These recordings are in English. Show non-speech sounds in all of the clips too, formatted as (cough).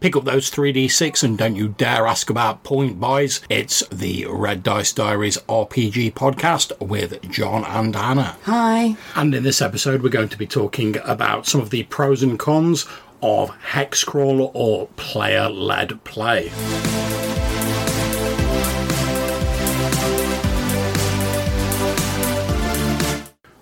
Pick up those 3d6 and don't you dare ask about point buys. It's the Red Dice Diaries RPG podcast with John and Hannah. Hi. And in this episode, we're going to be talking about some of the pros and cons of hexcrawl or player led play.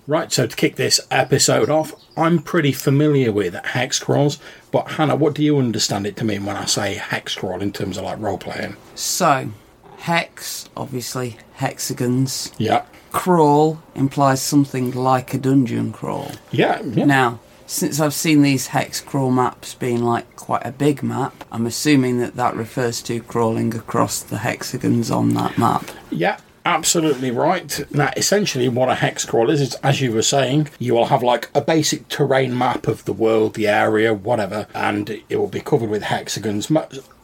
Right, so to kick this episode off, I'm pretty familiar with hex crawls, but Hannah, what do you understand it to mean when I say hex crawl in terms of like role playing? So, hex, obviously, hexagons. Yeah. Crawl implies something like a dungeon crawl. Yeah, yeah. Now, since I've seen these hex crawl maps being like quite a big map, I'm assuming that that refers to crawling across the hexagons on that map. Yeah, absolutely right. Now, essentially, what a hex crawl is, is as you were saying, you will have like a basic terrain map of the world, the area, whatever, and it will be covered with hexagons.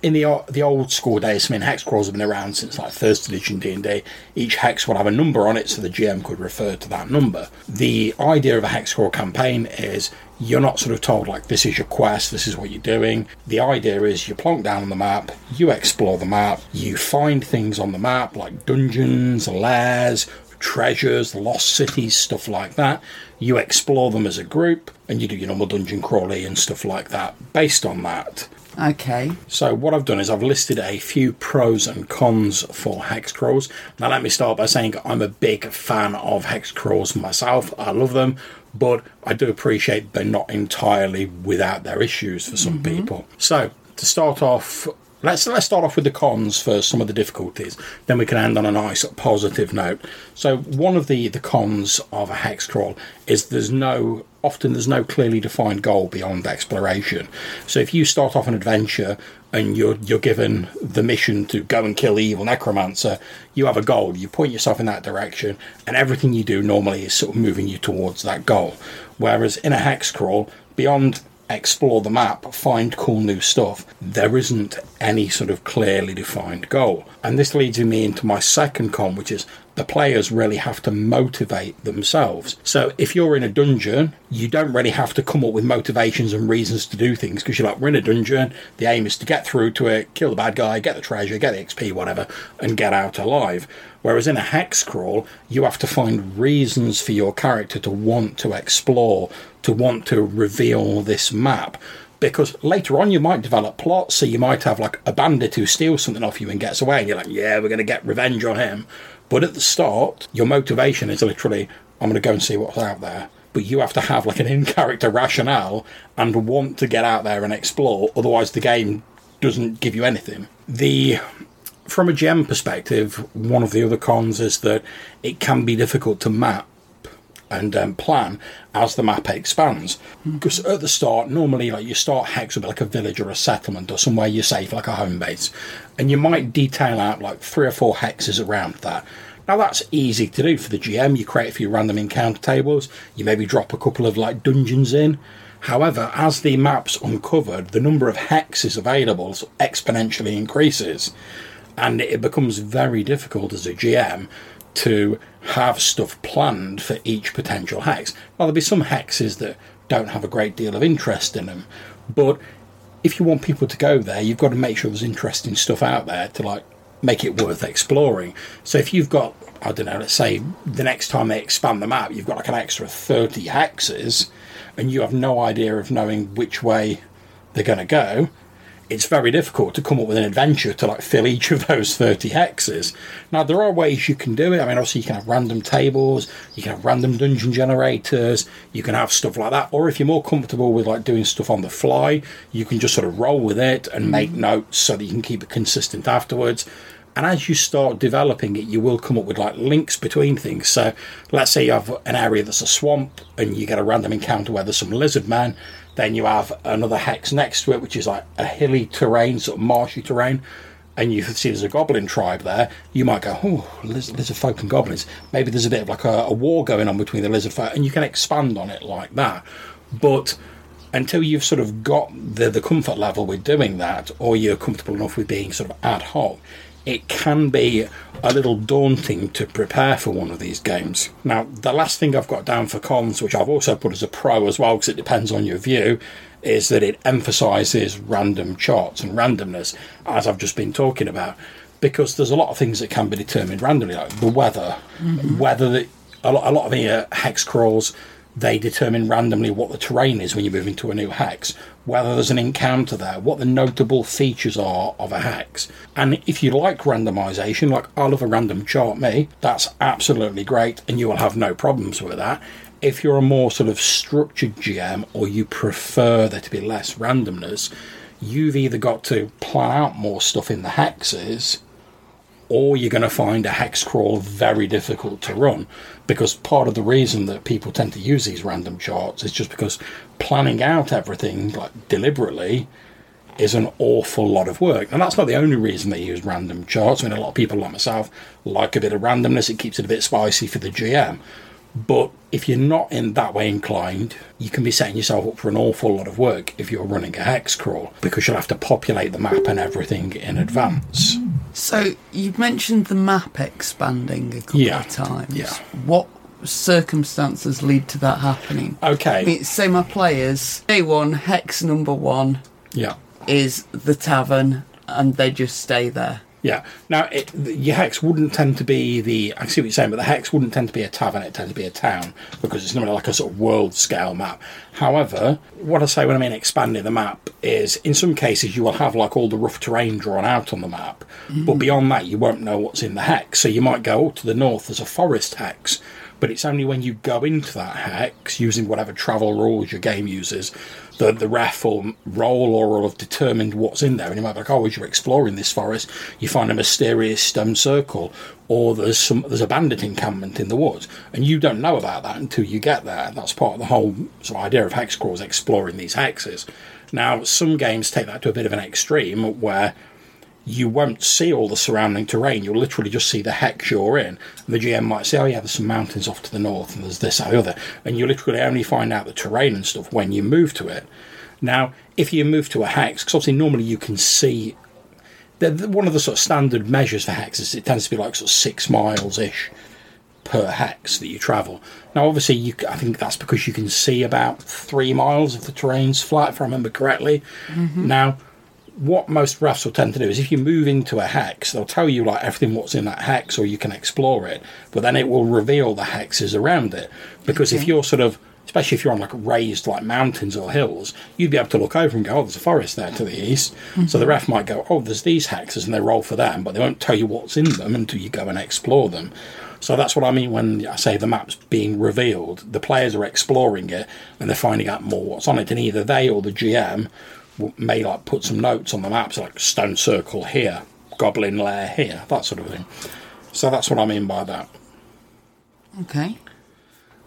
In the the old school days, I mean, hex crawls have been around since like first edition D and D. Each hex would have a number on it, so the GM could refer to that number. The idea of a hex crawl campaign is you're not sort of told like this is your quest, this is what you're doing. The idea is you plonk down on the map, you explore the map, you find things on the map like dungeons, lairs, treasures, lost cities, stuff like that. You explore them as a group and you do your normal dungeon crawly and stuff like that based on that. Okay. So what I've done is I've listed a few pros and cons for hex crawls. Now let me start by saying I'm a big fan of hex crawls myself. I love them, but I do appreciate they're not entirely without their issues for some mm-hmm. people. So to start off, let's let's start off with the cons first, some of the difficulties. Then we can end on a nice positive note. So one of the the cons of a hex crawl is there's no often there's no clearly defined goal beyond exploration. So if you start off an adventure and you're you're given the mission to go and kill the evil necromancer, you have a goal. You point yourself in that direction, and everything you do normally is sort of moving you towards that goal. Whereas in a hex crawl, beyond explore the map, find cool new stuff, there isn't any sort of clearly defined goal. And this leads me into my second con, which is the players really have to motivate themselves. So if you're in a dungeon, you don't really have to come up with motivations and reasons to do things because you're like, we're in a dungeon, the aim is to get through to it, kill the bad guy, get the treasure, get the XP, whatever, and get out alive. Whereas in a hex crawl, you have to find reasons for your character to want to explore, to want to reveal this map. Because later on, you might develop plots, so you might have like a bandit who steals something off you and gets away, and you're like, yeah, we're going to get revenge on him. But at the start, your motivation is literally, I'm going to go and see what's out there. But you have to have like an in character rationale and want to get out there and explore, otherwise, the game doesn't give you anything. The from a GM perspective, one of the other cons is that it can be difficult to map and um, plan as the map expands. Because at the start, normally, like you start hex with like a village or a settlement or somewhere you're safe, like a home base, and you might detail out like three or four hexes around that. Now that's easy to do for the GM. You create a few random encounter tables. You maybe drop a couple of like dungeons in. However, as the map's uncovered, the number of hexes available exponentially increases, and it becomes very difficult as a GM to have stuff planned for each potential hex. Now, there'll be some hexes that don't have a great deal of interest in them, but if you want people to go there, you've got to make sure there's interesting stuff out there to like make it worth exploring. So if you've got, I don't know, let's say the next time they expand the map, you've got like an extra 30 hexes, and you have no idea of knowing which way they're going to go, it's very difficult to come up with an adventure to like fill each of those 30 hexes. Now, there are ways you can do it. I mean, obviously, you can have random tables, you can have random dungeon generators, you can have stuff like that. Or if you're more comfortable with like doing stuff on the fly, you can just sort of roll with it and make mm-hmm. notes so that you can keep it consistent afterwards. And as you start developing it, you will come up with like links between things. So let's say you have an area that's a swamp and you get a random encounter where there's some lizard man. Then you have another hex next to it, which is like a hilly terrain, sort of marshy terrain. And you see there's a goblin tribe there. You might go, oh, liz- lizard folk and goblins. Maybe there's a bit of like a, a war going on between the lizard folk, and you can expand on it like that. But until you've sort of got the, the comfort level with doing that, or you're comfortable enough with being sort of ad hoc, it can be a little daunting to prepare for one of these games. Now, the last thing I've got down for cons, which I've also put as a pro as well, because it depends on your view, is that it emphasizes random charts and randomness, as I've just been talking about, because there's a lot of things that can be determined randomly, like the weather, whether the, a, lot, a lot of the uh, hex crawls they determine randomly what the terrain is when you move into a new hex, whether there's an encounter there, what the notable features are of a hex. And if you like randomization, like I love a random chart, me, that's absolutely great, and you will have no problems with that. If you're a more sort of structured GM or you prefer there to be less randomness, you've either got to plan out more stuff in the hexes or you're going to find a hex crawl very difficult to run because part of the reason that people tend to use these random charts is just because planning out everything like deliberately is an awful lot of work. And that's not the only reason they use random charts. I mean a lot of people like myself like a bit of randomness. It keeps it a bit spicy for the gm but if you're not in that way inclined, you can be setting yourself up for an awful lot of work if you're running a hex crawl because you'll have to populate the map and everything in advance. So you've mentioned the map expanding a couple Yeah, of times. yeah. What circumstances lead to that happening? I Okay. mean, say my players, day one, hex number one Yeah. is the tavern, and they just stay there. Yeah. Now, it, the, your hex wouldn't tend to be the. I see what you're saying, but the hex wouldn't tend to be a tavern. It tends to be a town because it's not like a sort of world scale map. However, what I say when I mean expanding the map is, in some cases, you will have like all the rough terrain drawn out on the map, but mm. beyond that, you won't know what's in the hex. So you might go up to the north. There's a forest hex. But it's only when you go into that hex using whatever travel rules your game uses that the ref will roll or will have determined what's in there. And you might be like, oh, as you're exploring this forest, you find a mysterious stone circle, or there's some there's a bandit encampment in the woods, and you don't know about that until you get there. That's part of the whole sort of idea of hex crawls, exploring these hexes. Now, some games take that to a bit of an extreme where you won't see all the surrounding terrain. You'll literally just see the hex you're in. And the GM might say, "Oh yeah, there's some mountains off to the north, and there's this and the other," and you literally only find out the terrain and stuff when you move to it. Now, if you move to a hex, because obviously normally you can see. One of the sort of standard measures for hexes, it tends to be like sort of six miles ish per hex that you travel. Now, obviously, you, I think that's because you can see about three miles if the terrain's flat, if I remember correctly. Mm-hmm. Now, what most refs will tend to do is if you move into a hex, they'll tell you like everything what's in that hex, or you can explore it, but then it will reveal the hexes around it. Because if you're sort of especially if you're on like raised like mountains or hills, you'd be able to look over and go, oh, there's a forest there to the east. Mm-hmm. So the ref might go, oh, there's these hexes, and they roll for them, but they won't tell you what's in them until you go and explore them. So that's what I mean when I say the map's being revealed. The players are exploring it and they're finding out more what's on it, and either they or the GM may like put some notes on the maps, like stone circle here, goblin lair here, that sort of thing. So that's what I mean by that. Okay.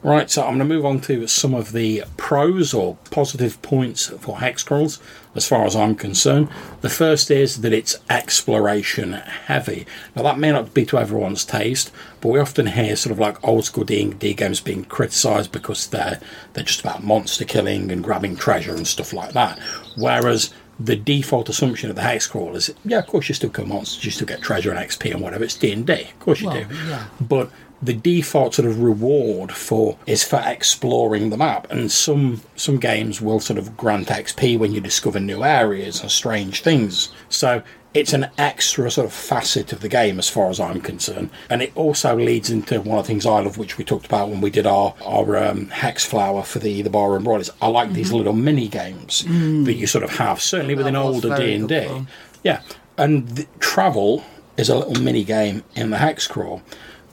Right, so I'm going to move on to some of the pros or positive points for hex crawls, as far as I'm concerned. The first is that it's exploration heavy. Now that may not be to everyone's taste, but we often hear sort of like old school D&D games being criticised because they're they're just about monster killing and grabbing treasure and stuff like that. Whereas the default assumption of the hex crawl is, yeah, of course you still kill monsters, you still get treasure and XP and whatever. It's D&D, of course you Well, do yeah. but the default sort of reward for is for exploring the map. And some some games will sort of grant xp when you discover new areas and strange things. So it's an extra sort of facet of the game as far as I'm concerned. And it also leads into one of the things I love, which we talked about when we did our, our um, hex flower for the, the bar and broilers. I like these little mini games that you sort of have, certainly within That was older D&D. Yeah, and travel is a little mini game in the hex crawl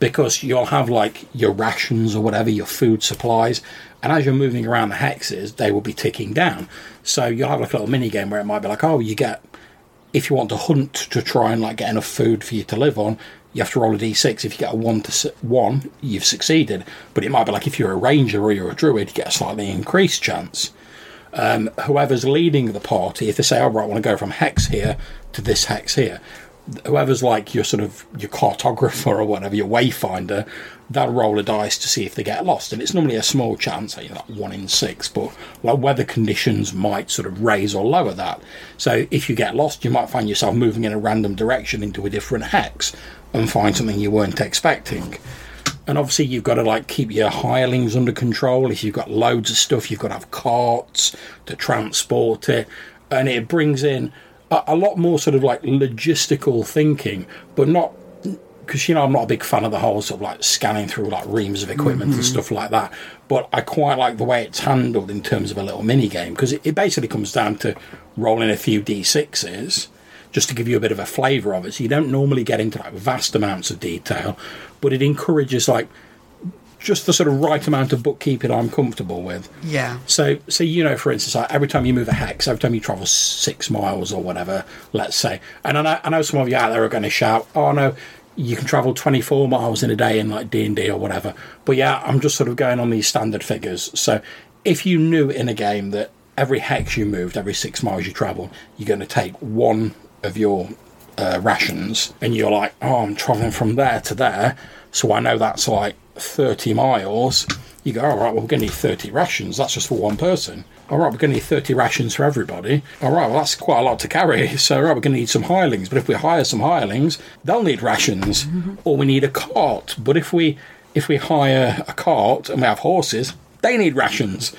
because you'll have like your rations or whatever, your food supplies, and as you're moving around the hexes, they will be ticking down. So you'll have like a little mini game where it might be like, oh, you get if you want to hunt to try and like get enough food for you to live on, you have to roll a d6. If you get a one to one, you've succeeded. But it might be like if you're a ranger or you're a druid, you get a slightly increased chance um, whoever's leading the party, if they say, "Oh, right, I want to go from hex here to this hex here," whoever's like your sort of your cartographer or whatever, your wayfinder, they'll roll a dice to see if they get lost, and it's normally a small chance, like one in six. But like weather conditions might sort of raise or lower that. So if you get lost, you might find yourself moving in a random direction into a different hex and find something you weren't expecting. And obviously, you've got to like keep your hirelings under control. If you've got loads of stuff, you've got to have carts to transport it, and it brings in a, a lot more sort of like logistical thinking, but not because you know I'm not a big fan of the whole sort of like scanning through like reams of equipment mm-hmm. and stuff like that. But I quite like the way it's handled in terms of a little mini game because it, it, basically comes down to rolling a few d6s just to give you a bit of a flavour of it. So you don't normally get into like vast amounts of detail, but it encourages like just the sort of right amount of bookkeeping I'm comfortable with. Yeah. So, so you know, for instance, like every time you move a hex, every time you travel six miles or whatever, let's say, and I know, I know some of you out there are going to shout, "Oh no, you can travel 24 miles in a day in like D&D or whatever." But yeah, I'm just sort of going on these standard figures. So, if you knew in a game that every hex you moved, every six miles you travel, you're going to take one of your uh, rations and you're like, oh, I'm traveling from there to there, so I know that's like 30 miles. You go, all right, well, we're going to need 30 rations. That's just for one person. All right, we're going to need 30 rations for everybody. All right, well, that's quite a lot to carry. (laughs) So, right, we're going to need some hirelings. But if we hire some hirelings, they'll need rations. Mm-hmm. Or we need a cart. But if we if we hire a cart and we have horses, they need rations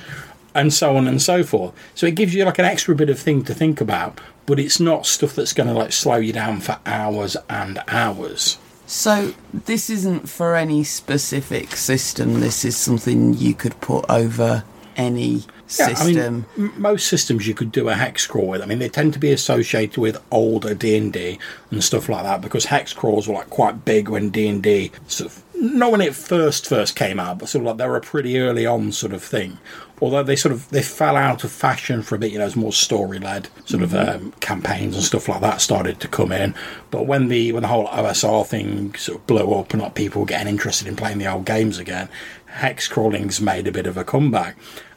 and so on and so forth. So it gives you like an extra bit of thing to think about, but it's not stuff that's going to like slow you down for hours and hours. So this isn't for any specific system. This is something you could put over any system. Yeah, I mean, most systems you could do a hex crawl with. I mean, they tend to be associated with older D and D and stuff like that because hex crawls were like quite big when D and D sort of not when it first first came out, but sort of like they were a pretty early on sort of thing although they sort of they fell out of fashion for a bit you know as more story led sort mm-hmm. of um, campaigns and stuff like that started to come in. But when the when the whole osr thing sort of blew up and not people getting interested in playing the old games again hex crawling's made a bit of a comeback.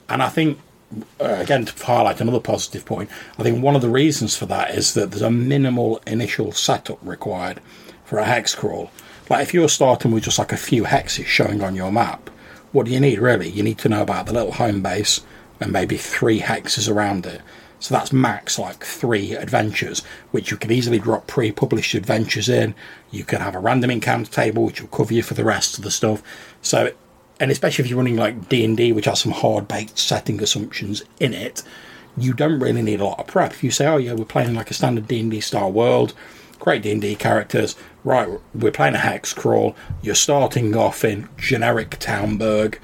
And i think uh, again to highlight another positive point i think one of the reasons for that is that there's a minimal initial setup required for a hex crawl. Like if you're starting with just like a few hexes showing on your map what do you need really? You need to know about the little home base and maybe three hexes around it. So that's max like three adventures, which you can easily drop pre-published adventures in. You can have a random encounter table, which will cover you for the rest of the stuff. So, and especially if you're running like D and D, which has some hard-baked setting assumptions in it, you don't really need a lot of prep. If you say, "Oh yeah, we're playing like a standard D and D style world," great D&D characters. Right, we're playing a hex crawl. You're starting off in generic Townburg,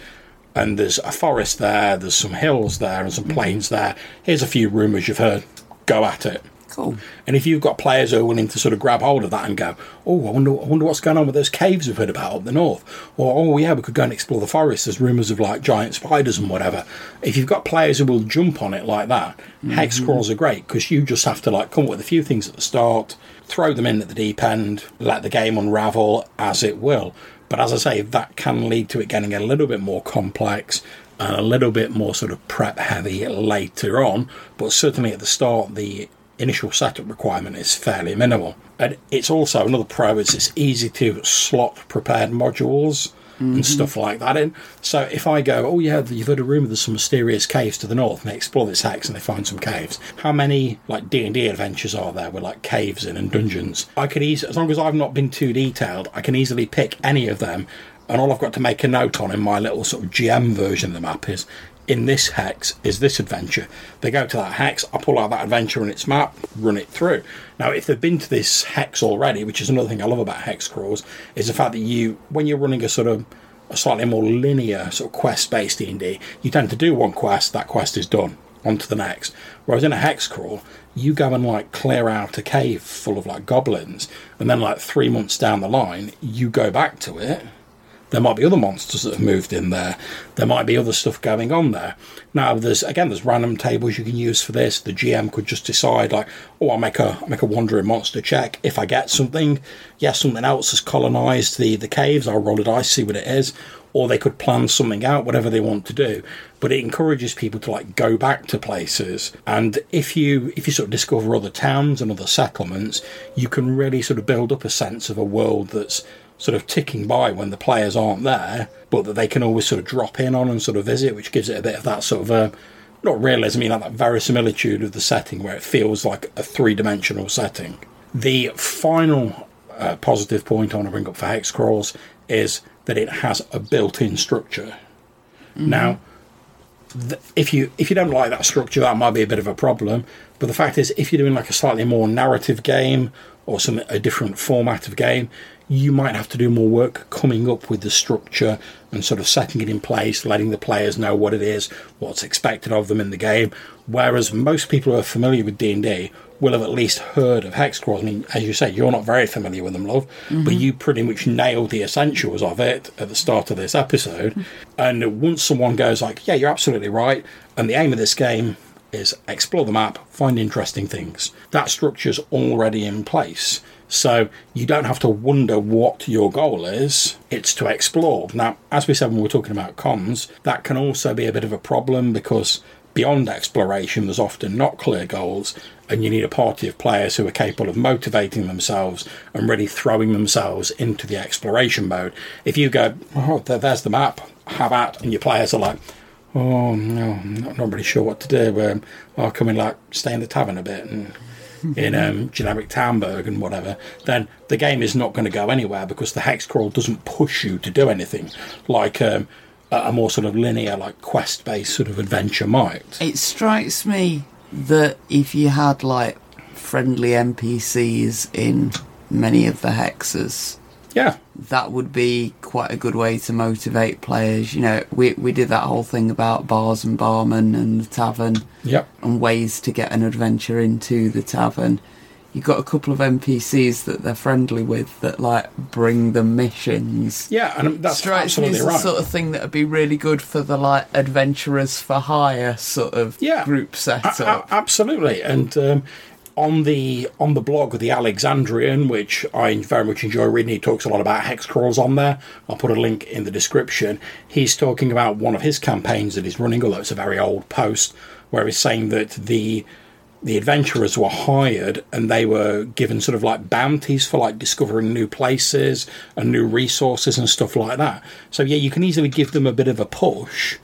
and there's a forest there, there's some hills there, and some plains there. Here's a few rumours you've heard. Go at it. Cool. And if you've got players who are willing to sort of grab hold of that and go, oh, I wonder, I wonder what's going on with those caves we've heard about up the north, or oh yeah, we could go and explore the forest. There's rumours of like giant spiders and whatever. If you've got players who will jump on it like that, mm-hmm. hex crawls are great because you just have to like come up with a few things at the start, throw them in at the deep end, let the game unravel as it will. But as I say, that can lead to it getting a little bit more complex and a little bit more sort of prep heavy later on. But certainly at the start, the initial setup requirement is fairly minimal. And it's also another pro is it's easy to slot prepared modules mm-hmm. and stuff like that in. So if I go, oh yeah, you've heard a rumor there's some mysterious caves to the north, and they explore this hex and they find some caves. How many like D and D adventures are there with like caves in and dungeons? I could easily, as long as I've not been too detailed, I can easily pick any of them and all I've got to make a note on in my little sort of GM version of the map is in this hex is this adventure. They go to that hex, I pull out that adventure and its map, run it through. Now, if they've been to this hex already, which is another thing I love about hex crawls, is the fact that you, when you're running a sort of a slightly more linear sort of quest-based D&D, you tend to do one quest, that quest is done, on to the next. Whereas in a hex crawl, you go and like clear out a cave full of like goblins, and then like three months down the line, you go back to it there might be other monsters that have moved in there. There might be other stuff going on there. Now, there's again, there's random tables you can use for this. The GM could just decide, like, oh, I'll make a I'll make a wandering monster check. If I get something, yes, something else has colonised the the caves. I'll roll a dice, see what it is. Or they could plan something out, whatever they want to do. But it encourages people to like go back to places. And if you if you sort of discover other towns and other settlements, you can really sort of build up a sense of a world that's sort of ticking by when the players aren't there, but that they can always sort of drop in on and sort of visit, which gives it a bit of that sort of a not realism, I mean like that verisimilitude of the setting where it feels like a three dimensional setting. The final uh, positive point I want to bring up for hex crawls is that it has a built-in structure. Now, th- if you if you don't like that structure, that might be a bit of a problem. But the fact is, if you're doing like a slightly more narrative game or some a different format of game, you might have to do more work coming up with the structure and sort of setting it in place, letting the players know what it is, what's expected of them in the game. Whereas most people who are familiar with D and D will have at least heard of hex crawls. I mean, as you say, you're not very familiar with them, love, but mm-hmm. you pretty much nailed the essentials of it at the start of this episode. Mm-hmm. And once someone goes like, "Yeah, you're absolutely right," and the aim of this game is explore the map, find interesting things. That structure's already in place. So you don't have to wonder what your goal is, it's to explore. Now, as we said when we were talking about cons, that can also be a bit of a problem because beyond exploration, there's often not clear goals, and you need a party of players who are capable of motivating themselves and really throwing themselves into the exploration mode. If you go, oh, there's the map, have at, and your players are like, oh no, I'm not, really sure what to do. Um, I'll come and like stay in the tavern a bit and in um, generic Townburg and whatever. Then the game is not going to go anywhere because the hex crawl doesn't push you to do anything like um, a a more sort of linear, like quest based sort of adventure might. It strikes me that if you had like friendly NPCs in many of the hexes, Yeah, that would be quite a good way to motivate players. You know, we we did that whole thing about bars and barmen and the tavern yep. and ways to get an adventure into the tavern. You've got a couple of NPCs that they're friendly with that like bring them missions. Yeah, and that's Strikes me absolutely as the sort of thing that would be really good for the like adventurers for hire sort of Yeah. group A- setup. a- absolutely, and um, on the on the blog of the Alexandrian, which I very much enjoy reading, he talks a lot about hex crawls on there. I'll put a link in the description. He's talking about one of his campaigns that he's running, although it's a very old post, where he's saying that the the adventurers were hired and they were given sort of like bounties for like discovering new places and new resources and stuff like that. So yeah, you can easily give them a bit of a push,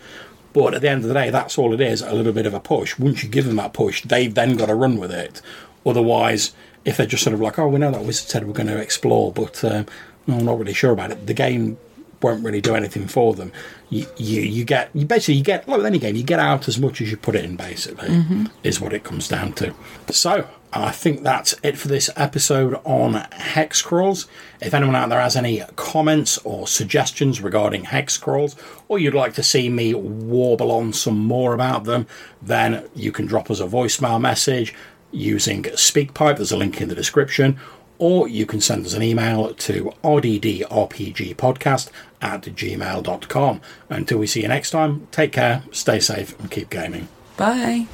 but at the end of the day, that's all it is a little bit of a push. Once you give them that push, they've then got to run with it. Otherwise, if they're just sort of like, oh, we know that wizard said we're going to explore, but um, I'm not really sure about it, the game won't really do anything for them. You, you, you get, you basically, you get, like with any game, you get out as much as you put it in, basically, mm-hmm. is what it comes down to. So, I think that's it for this episode on hex crawls. If anyone out there has any comments or suggestions regarding hex crawls, or you'd like to see me warble on some more about them, then you can drop us a voicemail message using SpeakPipe. There's a link in the description. Or you can send us an email to rddrpgpodcast at gmail.com. Until we see you next time, take care, stay safe, and keep gaming. Bye.